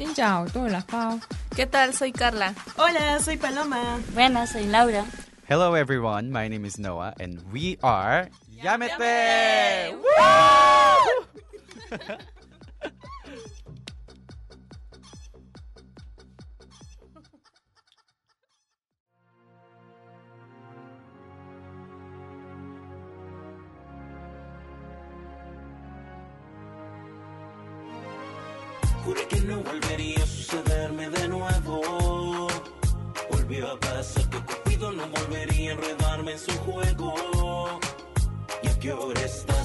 Xin chào, tôi là Phao. ¿Qué tal? Soy Carla. Hola, soy Paloma. Buenas, soy Laura. Hello, everyone. My name is Noah, and we are Yamete. Juré que no volvería a sucederme de nuevo. Volvió a pasar que Cupido no volvería a enredarme en su juego. ¿Y a qué estás?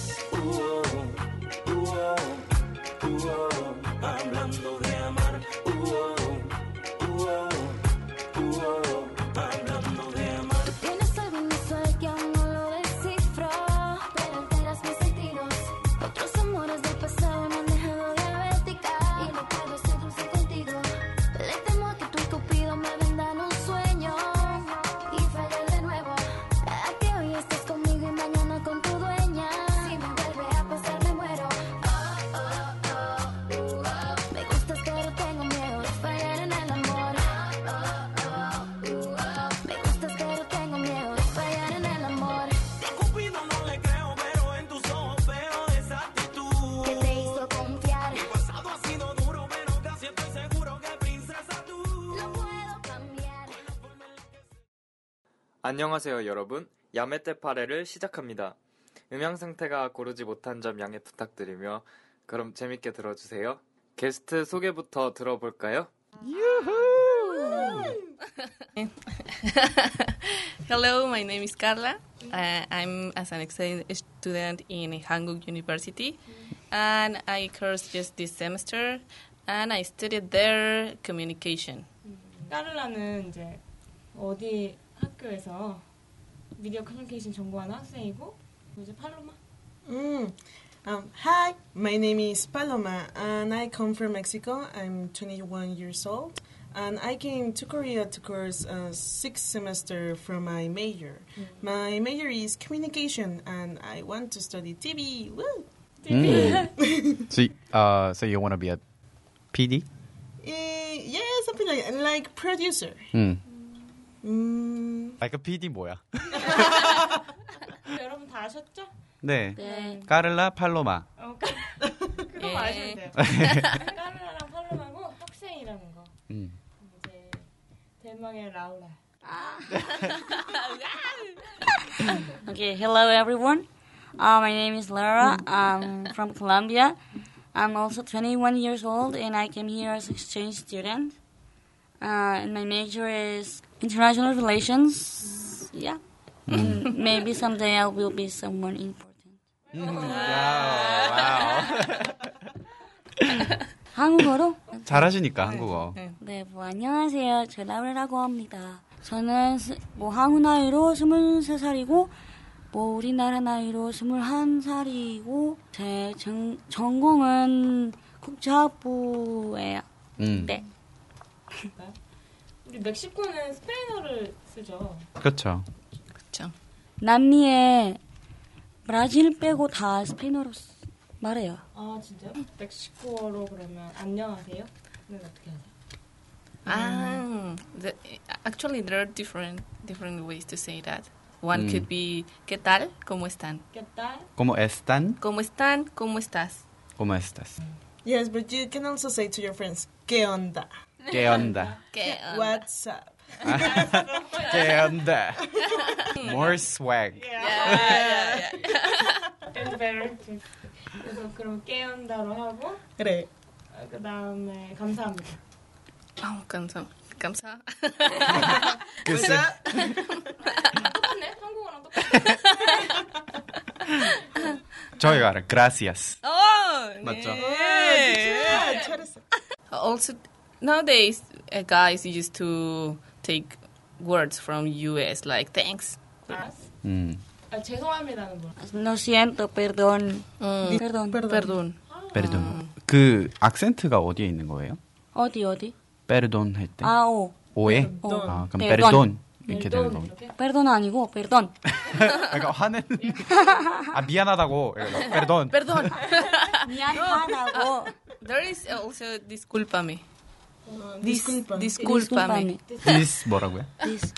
안녕하세요 여러분 야메떼 파레를 시작합니다 음향 상태가 고르지 못한 점 양해 부탁드리며 그럼 재밌게 들어주세요 게스트 소개부터 들어볼까요? Hello, my name is Carla. Uh, I'm as an exchange student in Hanguk University, and I course just this semester, and I studied there communication. 까를라는 이제 어디 학교에서 미디어 커뮤니케이션 전공하는 학생이고 이제 팔로마 Mm. Um, hi, my name is Paloma, and I come from Mexico. I'm 21 years old, and I came to Korea to course a sixth semester from my major. My major is communication, and I want to study TV. Woo! Mm. so, uh, so you want to be a PD? Eh, yeah, something like like producer. 음. Mm, Like a PD 뭐야? 여러분 다 아셨죠? 네. 네. 까를라 팔로마. 어, 까... 그거 예. 아시면 돼요. 까를라랑 팔로마고 학생이라는 거. 음. 이제 대망의 라우라. Okay, hello everyone. Uh, my name is Laura. I'm from Colombia. I'm also 21 years old and I came here as exchange student. Uh, and my major is international relations. Yeah. And maybe someday I will be someone important. 한국어로? 잘하시니까 한국어. 네, 뭐 안녕하세요. 저 라우라라고 합니다. 저는 스- 뭐 한국 나이로 23살이고 뭐 우리나라 나이로 21살이고 제 전, 전공은 국제학부예요. 음. 네. 우리 멕시코는 스페인어를 쓰죠. 그렇죠. 그렇죠. 남미에 브라질 빼고 다 스페인어로 쓰- 말해요. 아 진짜요? 멕시코어로 그러면 안녕하세요? 는 어떻게 하세요? Ah, the, actually, there are different different ways to say that. One Mm. could be ¿Qué tal? ¿Cómo están? ¿Qué tal? ¿Cómo están? ¿Cómo están? ¿Cómo estás? ¿Cómo estás? yes, but you can also say to your friends, "¿Qué onda? ¿Qué onda? ¿Qué What's up?" ¿Qué onda? More swag. And better. 그래서 그럼 깨운다로 하고 그래. 그 다음에 감사합니다. Oh, 감사. 감사. 글쎄. 똑같네 한국어랑 똑같네. 저희가 알아. Gracias. Oh, 맞죠? Yeah, 잘했어. Also, nowadays, uh, guys used to take words from US like thanks. 알았어. 음. 아, 죄송합니다는 뭐. No siento, perdón. Mm, Perdón. perdón. Perdón. 그 악센트가 어디에 있는 거예요? 어디 어디? Perdón 할 때. 아, 오. 오에? 어. 아, 그럼 네, perdón 이렇게 되는 돈 거. 이렇게? perdón 아니고 perdón. 그러니까 화는 아 미안하다고. 이러면서 perdón. Perdón. 미안하다고. There is also discúlpame. Dis, disculpa. discúlpame. This 뭐라고요? This.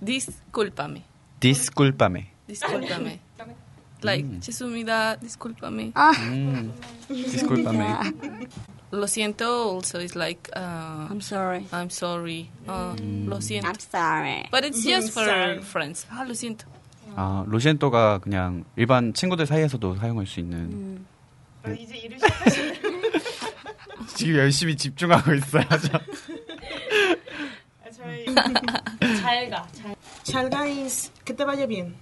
Discúlpame. Disculpame. Discúlpame. Like, 죄송합니다. Discúlpame. Ah. 음. Disculpame. Yeah. Lo siento also is like, uh, I'm sorry. I'm sorry. Uh, Lo siento. I'm sorry. But it's just for Sorry. friends. Ah, lo siento. 아, 로시엔토가 그냥 일반 친구들 사이에서도 사용할 수 있는 음. 어, 이제 일을 시작하시네. 지금 열심히 집중하고 있어요. 저. 저희 잘가 잘. Is que te vaya bien.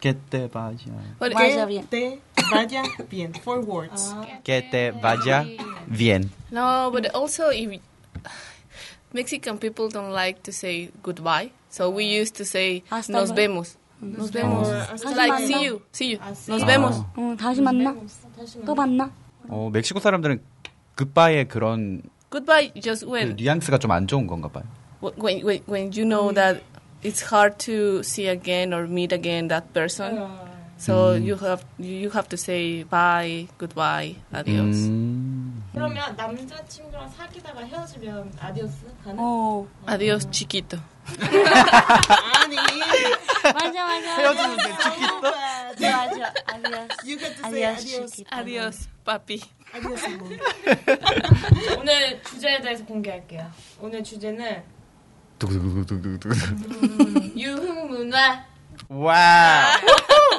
Que te vaya. Vaya Que bien. te vaya bien. Four words. Que te vaya bien. No, but also if Mexican people don't like to say goodbye, so we used to say Hasta nos vemos. Nos vemos. It's like see you, see you. 아, Nos vemos. 어, 다시 만나? 다시 또 만나? 어, 멕시코 사람들은 굿바이의 그런 Goodbye just 그 when 뉘앙스가 좀 안 좋은 건가 봐요. when when when you know that it's hard to see again or meet again that person. So you have you have to say bye, goodbye, adios. 음. 그러면 남자친구랑 사귀다가 헤어지면 아디오스 가능? 어. Adios, Ani, 맞아, 맞아. 헤어지는데 맞아, 맞아. 아디오스. chiquito. Adios, papi. Adios, amor. 오늘 주제에 대해서 공개할게요. 오늘 주제는 두구두구두구두구. 유흥문화. 와.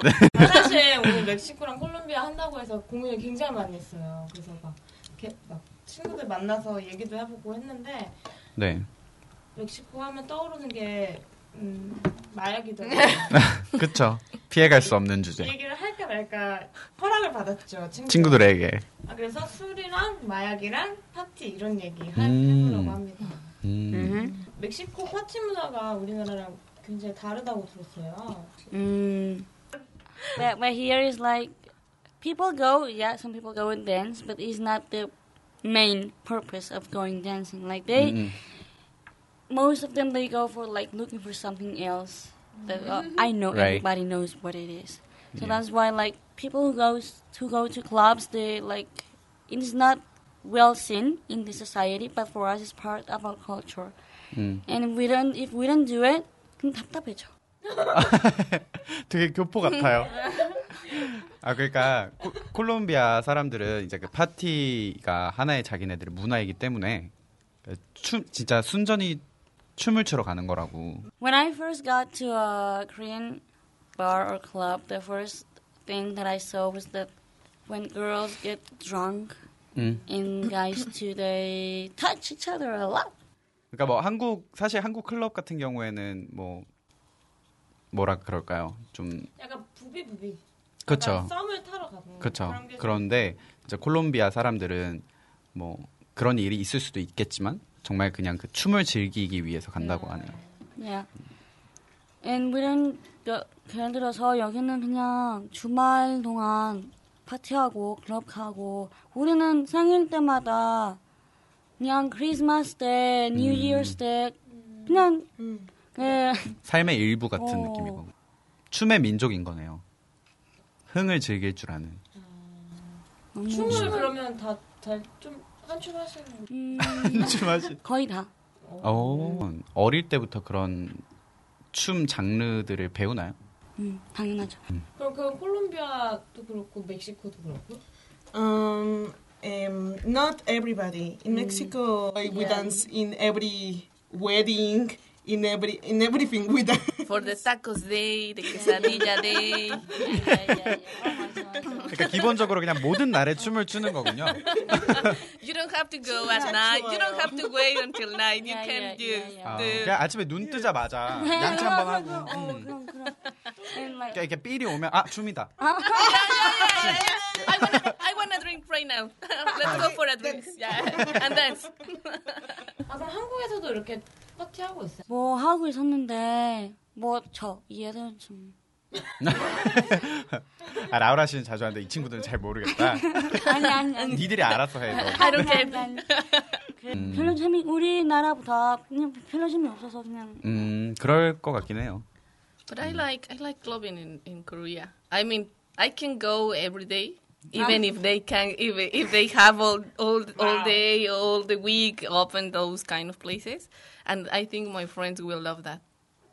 사실 오늘 멕시코랑 콜롬비아 한다고 해서 고민을 굉장히 많이 했어요. 그래서 막, 이렇게 막 친구들 만나서 얘기도 해보고 했는데 네. 멕시코 하면 떠오르는 게 음, 마약이더라고요. 그쵸. 피해갈 수 없는 주제. 얘기를 할까 말까 허락을 받았죠. 친구들. 친구들에게. 아, 그래서 술이랑 마약이랑 파티 이런 얘기 하- 음. 해보려고 합니다. 음. 멕시코 파티 문화가 우리나라랑 굉장히 다르다고 들었어요. Mm. But, but here is like people go, yeah, some people go and dance, but it's not the main purpose of going dancing. Like they, 음. most of them they go for like looking for something else. That uh, I know Right. everybody knows what it is. So Yeah. that's why like people who goes who go to clubs, they like it is not well seen in the society, but for us it's part of our culture. 음. And if we don't if we don't do it, 그럼 답답해져. 되게 교포 같아요. 아 그러니까 코- 콜롬비아 사람들은 이제 그 파티가 하나의 자기네들의 문화이기 때문에 그 춤 진짜 순전히 춤을 추러 가는 거라고. When I first got to a Korean bar or club, the first thing that I saw was that when girls get drunk 음. and guys too, they touch each other a lot. 그러니까 뭐 한국 사실 한국 클럽 같은 경우에는 뭐 뭐라 그럴까요? 좀 약간 부비부비. 그렇죠. 썸을 타러 가는 그렇죠. 그런 게 그런데 이제 콜롬비아 사람들은 뭐 그런 일이 있을 수도 있겠지만 정말 그냥 그 춤을 즐기기 위해서 간다고 하네요. Yeah. And we don't, 여- 예를 들어서 여기는 그냥 주말 동안 파티하고 클럽 가고 우리는 생일 때마다 그냥 크리스마스 때, New 음. Years 때 그냥 Mm. 예, 삶의 일부 같은 어. 느낌이고 춤의 민족인 거네요. 흥을 즐길 줄 아는. 너무 춤을 그러면 다좀 한춤 하시는 거. 음, 춤하시. 거의 다. 어, 어릴 때부터 그런 춤 장르들을 배우나요? 음, 당연하죠. 그럼 그 콜롬비아도 그렇고 멕시코도 그렇고. Um, um, not everybody in Mexico. We Yeah. dance in every wedding, in every in everything we dance. For the tacos day, the quesadilla day. 그러니까 기본적으로 그냥 모든 날에 춤을 추는 거군요. You don't have to go at night. You don't have to wait until night. You Yeah, can yeah, do yeah, yeah. 아, 그냥 아침에 눈 뜨자마자 양치 한번 하고. 어, 음. 그럼 그럼. 그러니까 이렇게 삘이 오면 아 춤이다. I wanna, I wanna drink right now. Let's go for a drink. Yeah, and dance. 아 그럼 한국에서도 이렇게 파티 하고 있어요? 뭐 하고 있었는데 뭐저 이해는 좀 아 라우라 씨는 자주 하는데 이 친구들은 잘 모르겠다. 아니 아니 아니. 니들이 알아서 해. 너. 아니. 그래, 별로 재미 우리나라보다 그냥 별로 재미 없어서 그냥 음 그럴 것 같긴 해요. But I like, I like clubbing in, in Korea. I mean, I can go every day, Even if they can, if if they have all all all day, all the week open those kind of places, and I think my friends will love that.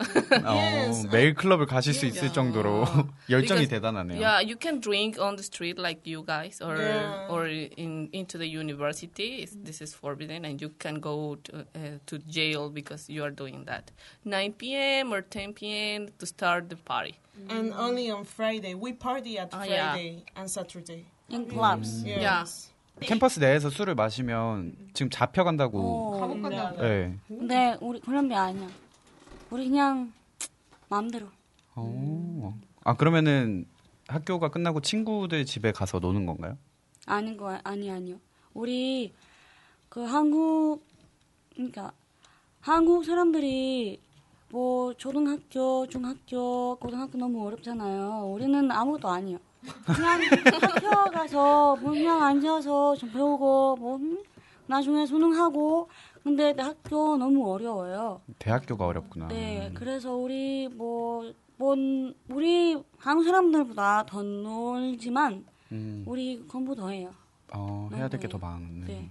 Yes. 어, 매일 클럽을 가실 수 있을 정도로 열정이 Because- 대단하네요. Yeah, you can drink on the street like you guys, or Yeah. or in into the university. This is forbidden, and you can go to, uh, to jail because you are doing that. 9 p.m. or 10 p.m. to start the party. And only on Friday. We party at Oh, yeah. Friday and Saturday. In clubs. Yes. 캠퍼스 내에서 술을 마시면 지금 잡혀간다고. 어. 감옥 간다. 네. 근데 우리 콜롬비아 아니야. 우리 그냥 마음대로. 어. 아 그러면은 학교가 끝나고 친구들 집에 가서 노는 건가요? 아닌 거 아니 아니요. 우리 그 한국 그러니까 한국 사람들이 뭐 초등학교, 중학교, 고등학교 너무 어렵잖아요. 우리는 아무것도 아니에요. 그냥 학교 가서 뭐 그냥 앉아서 좀 배우고 뭐 음, 나중에 수능하고 근데 학교 너무 어려워요. 대학교가 어렵구나. 네, 그래서 우리 뭐, 뭐 우리 한국 사람들보다 더 놀지만 음, 우리 공부 더 해요. 어, 해야 될 게 더 많네. 네.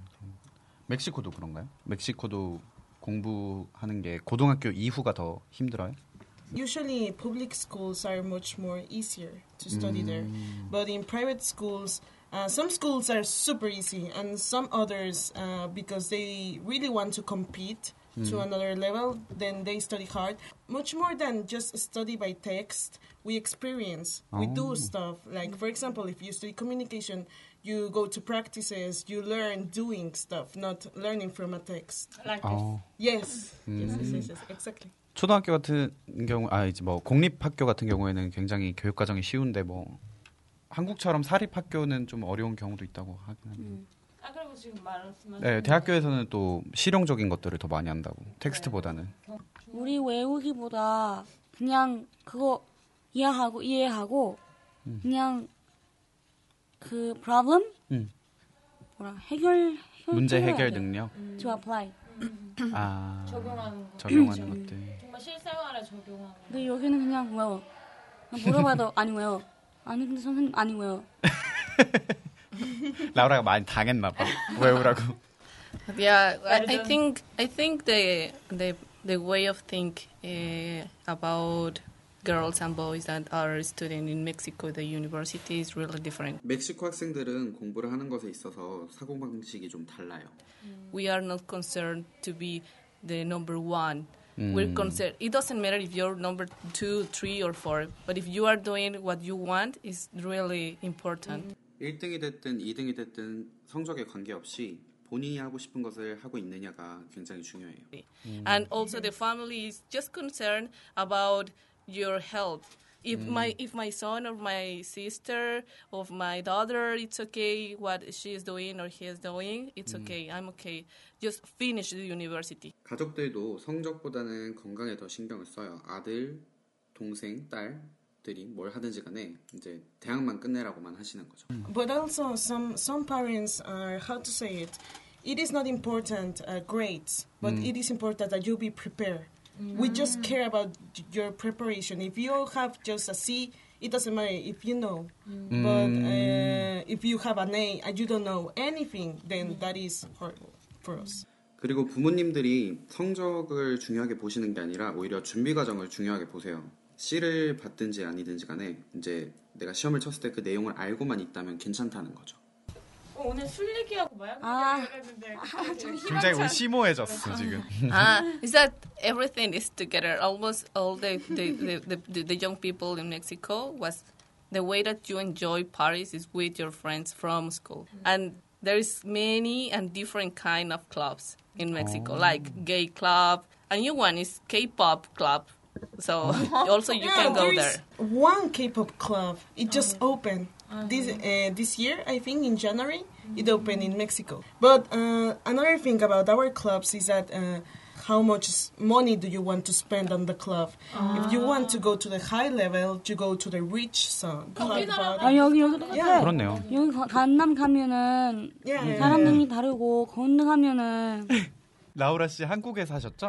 멕시코도 그런가요? 멕시코도 공부하는 게 고등학교 이후가 더 힘들어요? Usually, public schools are much more easier to study there, but in private schools, uh, some schools are super easy, and some others, uh, because they really want to compete to another level, then they study hard. Much more than just study by text, we experience. We do stuff like, for example, if you study communication, you go to practices, you learn doing stuff, not learning from a text. Like this. 어, Yes, yes, yes, yes, yes, exactly. 초등학교 같은 경우, 아 이제 뭐 공립학교 같은 경우에는 굉장히 교육 과정이 쉬운데 뭐 한국처럼 사립 학교는 좀 어려운 경우도 있다고 하긴 합니다. 아 그리고 지금 말씀하신 네, 대학교에서는 또 실용적인 것들을 더 많이 한다고 텍스트보다는. 우리 외우기보다 그냥 그거 이해하고 이해하고 그냥 그 problem 음. 뭐라 해결, 해결 문제 해결. 능력, to apply. 아 적용하는 거. 적용하는 것들. 정말 실생활에 적용하는 거. 근데 여기는 그냥 외워. 물어봐도 아니 외워. 아니 근데 선생님 아니 외워. 라우라가 많이 당했나 봐. 외우라고. Yeah, I, I Pardon? think I think the the the way of think uh, about girls and boys that are studying in Mexico, the university is really different. 멕시코 학생들은 공부를 하는 것에 있어서 사고방식이 좀 달라요. We are not concerned to be the number one. We're concerned. It doesn't matter if you're number two, three, or four, but if you are doing what you want, is really important. 1등이 됐든 2등이 됐든 성적에 관계없이 본인이 하고 싶은 것을 하고 있느냐가 굉장히 중요해요. and also the family is just concerned about your health if my if my son or my sister or my daughter it's okay what she is doing or he is doing it's okay i'm okay just finish the university 가족들도 성적보다는 건강에 더 신경을 써요. 아들, 동생, 딸들이 뭘 하든지 간에 이제 대학만 끝내라고만 하시는 거죠. But also, some some parents are how to say it. It is not important uh, grades, but it is important that you be prepared. We just care about your preparation. If you have just a C, it doesn't matter if you know. But uh, if you have an A and you don't know anything, then that is horrible for us. 그리고 부모님들이 성적을 중요하게 보시는 게 아니라 오히려 준비 과정을 중요하게 보세요. C를 받든지 아니든지 간에 이제 내가 시험을 쳤을 때 그 내용을 알고만 있다면 괜찮다는 거죠. 어, 오늘 술 얘기하고 마약 아. 얘기했는데 굉장히 오늘 심오해졌어 지금. ah is that everything is together almost all the the, the, the, the, the young people in mexico was the way that you enjoy parties is with your friends from school and there is many and different kind of clubs in mexico like gay club a new one is k-pop club so also you can go there there is one K-pop club. It just opened this uh, this year. I think in January it opened in Mexico. But uh, another thing about our clubs is that. Uh, how much s- money do you want to spend on the club? If you want to go to the high level, you go to the rich zone. Club 우리나라도 아 여기 여기 똑같아. Yeah. 그렇네요. 여기 가- 강남 가면은 Yeah, yeah, 사람들이 다르고 건너 가면은 라우라 씨 한국에 사셨죠?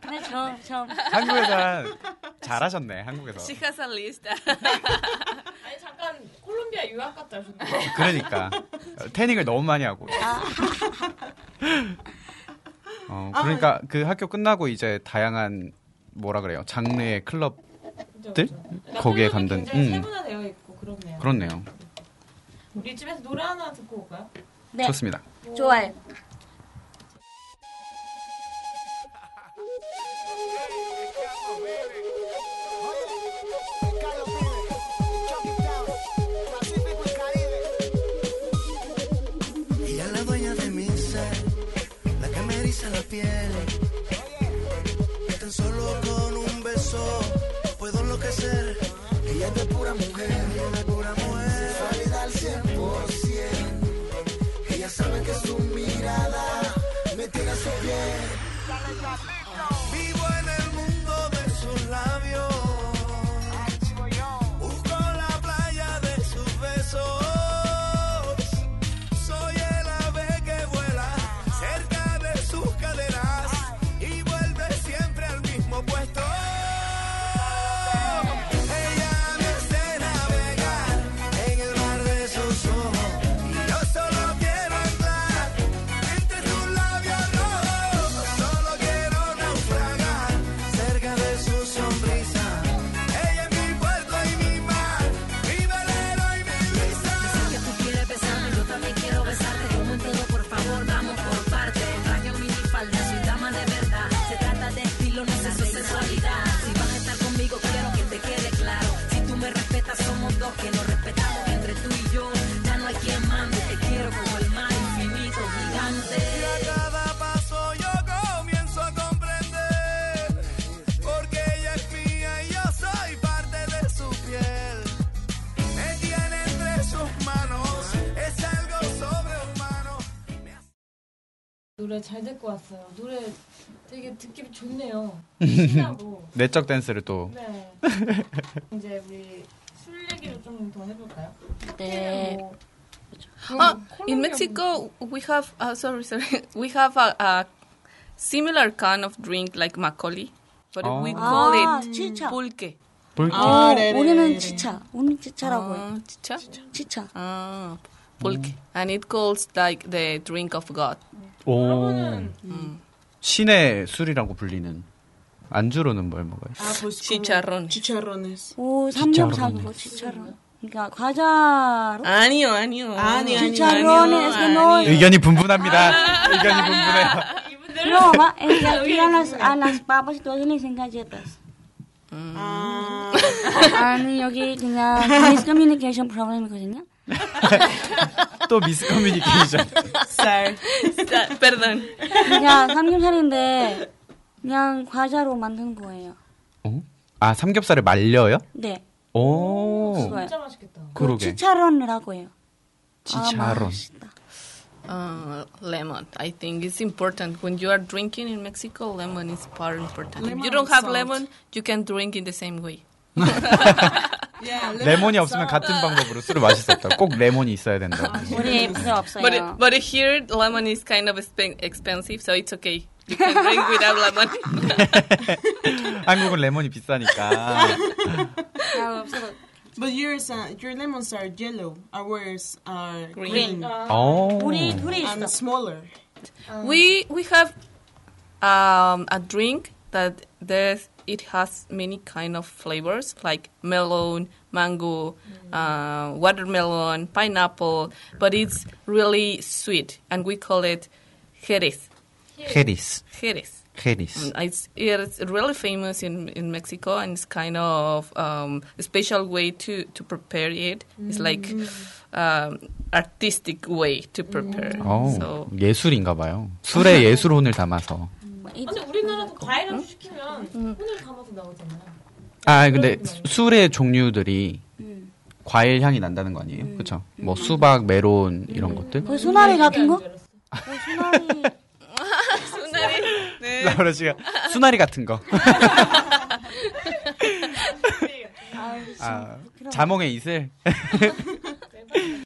근데 저저 한국에서 잘하셨네 한국에서. she has a list 아니 잠깐 콜롬비아 유학 갔다 오셨나요? 그러니까 태닝을 너무 많이 하고. 어, 그러니까 그 학교 끝나고 이제 다양한 뭐라 그래요 장르의 클럽 그죠, 들? 그죠. 그러니까 거기에 굉장히 음. 세분화되어 있고 그렇네요. 그렇네요. 우리 집에서 노래 하나 듣고 올까요? 네, 좋습니다. 좋아요. 노래 잘 듣고 왔어요. 노래 되게 듣기 좋네요. 신나고. 내적 댄스를 또 네. 이제 우리 술 얘기를 좀 더 해볼까요? 네. 뭐, Oh, 콜롬비아 in Mexico, we have uh, sorry, sorry, we have a, a similar kind of drink like makoli, but we Oh. call 아, it 치차. pulque. 볼게. 아, 어, 네네네네. 우리는 치차. 우리는 치차라고 해요. Ah, chicha. 치차. Ah, pulque, and it calls like the drink of God. 오 여러분은 신의 술이라고 불리는 안주로는 뭘 먹어요? Ah, como Chicharrones. Chicharrones. 오, 치차로는. 삼겹살고 치차로. 그러니까 과자로 año. Año, año. Chicharrones, que no. 의견이 분분합니다. 의견이 분분해요. No, ma, es que aquí a las, a las papas y todo eso le dicen galletas. Ah, 아니, 여기 그냥 미스커뮤니케이션 프로그램이거든요. 또 미스 커뮤니케이션. sorry. Perdón. 그냥 삼겹살인데 그냥 과자로 만든 거예요. 어? 아 삼겹살을 말려요? 네. 오. 진짜 맛있겠다. 그 그러게. 치차론이라고 해요. 아, 치차론. 맛있다. Uh, lemon. I think it's important when you are drinking in Mexico. Lemon is part important. if Lemon you don't have salt. lemon, you can drink in the same way. Yeah, 레몬이 없으면 같은 방법으로 술을 마실 수 없다. 꼭 레몬이 있어야 된다. 우리 필요 없어요. But it, but here lemon is kind of expen- expensive, so it's okay. You can drink without lemon. 한국은 레몬이 비싸니까. 아, 없어도 But yours, uh, your lemons are yellow. Ours are Green. green, 오. 우리 둘이 있어. and smaller. we we have um, a drink that there's it has many kind of flavors like melon, mango, uh, watermelon, pineapple, but it's really sweet, and we call it jerez. 헤리스. Jerez. 헤리스. Mm, It's it's really famous in, in Mexico, and it's kind of um, a special way to, to prepare it. It's like um, artistic way to prepare. 오, So 예술인가 봐요. 술에 예술혼을 담아서. 근데 우리나라도 과일 한 주 시키면 손을 담아서 나오잖아요. 아, 근데 술의 종류들이 과일 향이 난다는 거 아니에요? 그렇죠? 뭐 수박, 메론 이런 것들. 그 수나리 같은 거? 줄 알았어. 그 수나리. 라우라 씨가 수나리 같은 거. 아, 자몽의 이슬.